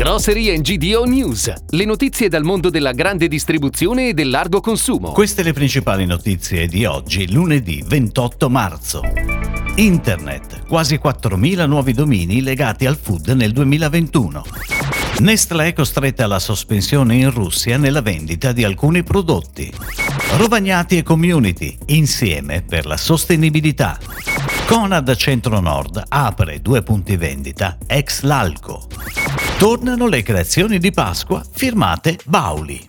Grocery GDO News, le notizie dal mondo della grande distribuzione e del largo consumo. Queste le principali notizie di oggi, lunedì 28 marzo. Internet, quasi 4.000 nuovi domini legati al food nel 2021. Nestlé è costretta alla sospensione in Russia nella vendita di alcuni prodotti. Rovagnati e community, insieme per la sostenibilità. Conad Centro Nord apre due punti vendita ex l'Alco. Tornano le creazioni di Pasqua firmate Bauli.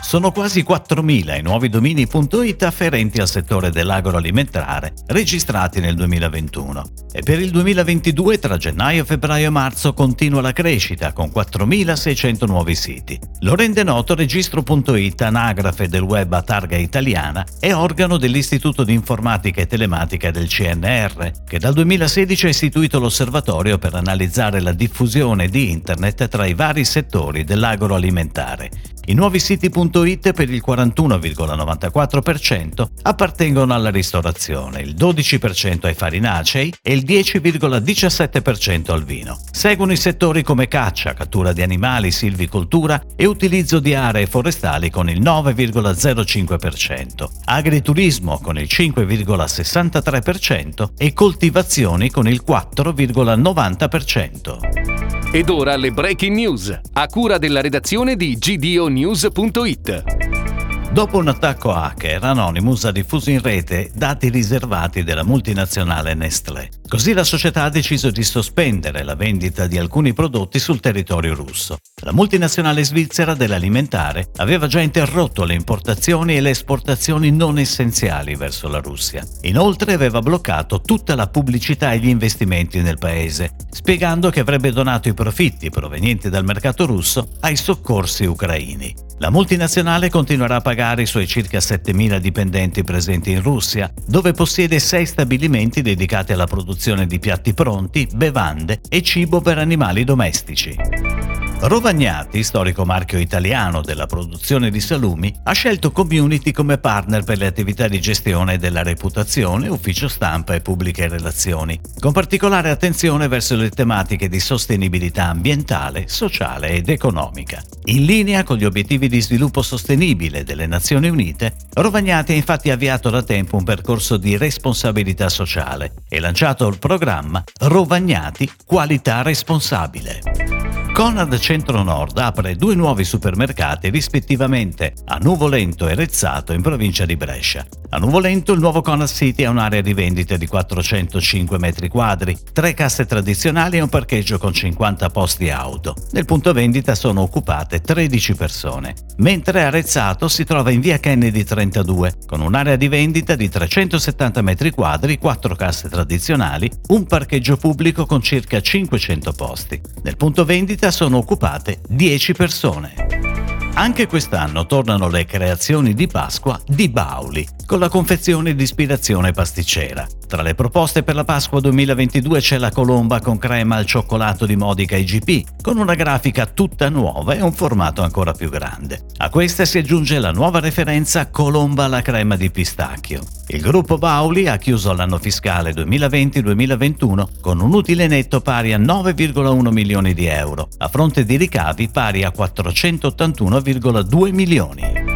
Sono quasi 4.000 i nuovi domini.it afferenti al settore dell'agroalimentare registrati nel 2021 e per il 2022 tra gennaio, febbraio e marzo continua la crescita con 4.600 nuovi siti. Lo rende noto Registro.it, anagrafe del web a targa italiana e organo dell'Istituto di Informatica e Telematica del CNR, che dal 2016 ha istituito l'osservatorio per analizzare la diffusione di Internet tra i vari settori dell'agroalimentare. I nuovi siti.it per il 41,94% appartengono alla ristorazione, il 12% ai farinacei e il 10,17% al vino. Seguono i settori come caccia, cattura di animali, silvicoltura e utilizzo di aree forestali con il 9,05%, agriturismo con il 5,63% e coltivazioni con il 4,90%. Ed ora le breaking news, a cura della redazione di gdonews.it. Dopo un attacco hacker, Anonymous ha diffuso in rete dati riservati della multinazionale Nestlé. Così la società ha deciso di sospendere la vendita di alcuni prodotti sul territorio russo. La multinazionale svizzera dell'alimentare aveva già interrotto le importazioni e le esportazioni non essenziali verso la Russia. Inoltre aveva bloccato tutta la pubblicità e gli investimenti nel paese, spiegando che avrebbe donato i profitti provenienti dal mercato russo ai soccorsi ucraini. La multinazionale continuerà a pagare i suoi circa 7.000 dipendenti presenti in Russia, dove possiede sei stabilimenti dedicati alla produzione di piatti pronti, bevande e cibo per animali domestici. Rovagnati, storico marchio italiano della produzione di salumi, ha scelto Community come partner per le attività di gestione della reputazione, ufficio stampa e pubbliche relazioni, con particolare attenzione verso le tematiche di sostenibilità ambientale, sociale ed economica. In linea con gli obiettivi di sviluppo sostenibile delle Nazioni Unite, Rovagnati ha infatti avviato da tempo un percorso di responsabilità sociale e lanciato il programma Rovagnati Qualità Responsabile. Conad Centro Nord apre due nuovi supermercati rispettivamente a Nuvolento e Rezzato in provincia di Brescia. A Nuvolento il nuovo Conad City ha un'area di vendita di 405 metri quadri, tre casse tradizionali e un parcheggio con 50 posti auto. Nel punto vendita sono occupate 13 persone, mentre a Rezzato si trova in via Kennedy 32 con un'area di vendita di 370 metri quadri, quattro casse tradizionali, un parcheggio pubblico con circa 500 posti. Nel punto vendita vita sono occupate 10 persone. Anche quest'anno tornano le creazioni di Pasqua di Bauli, con la confezione di ispirazione pasticcera. Tra le proposte per la Pasqua 2022 c'è la colomba con crema al cioccolato di Modica IGP, con una grafica tutta nuova e un formato ancora più grande. A questa si aggiunge la nuova referenza colomba alla crema di pistacchio. Il gruppo Bauli ha chiuso l'anno fiscale 2020-2021 con un utile netto pari a 9,1 milioni di euro, a fronte di ricavi pari a 481,2 milioni.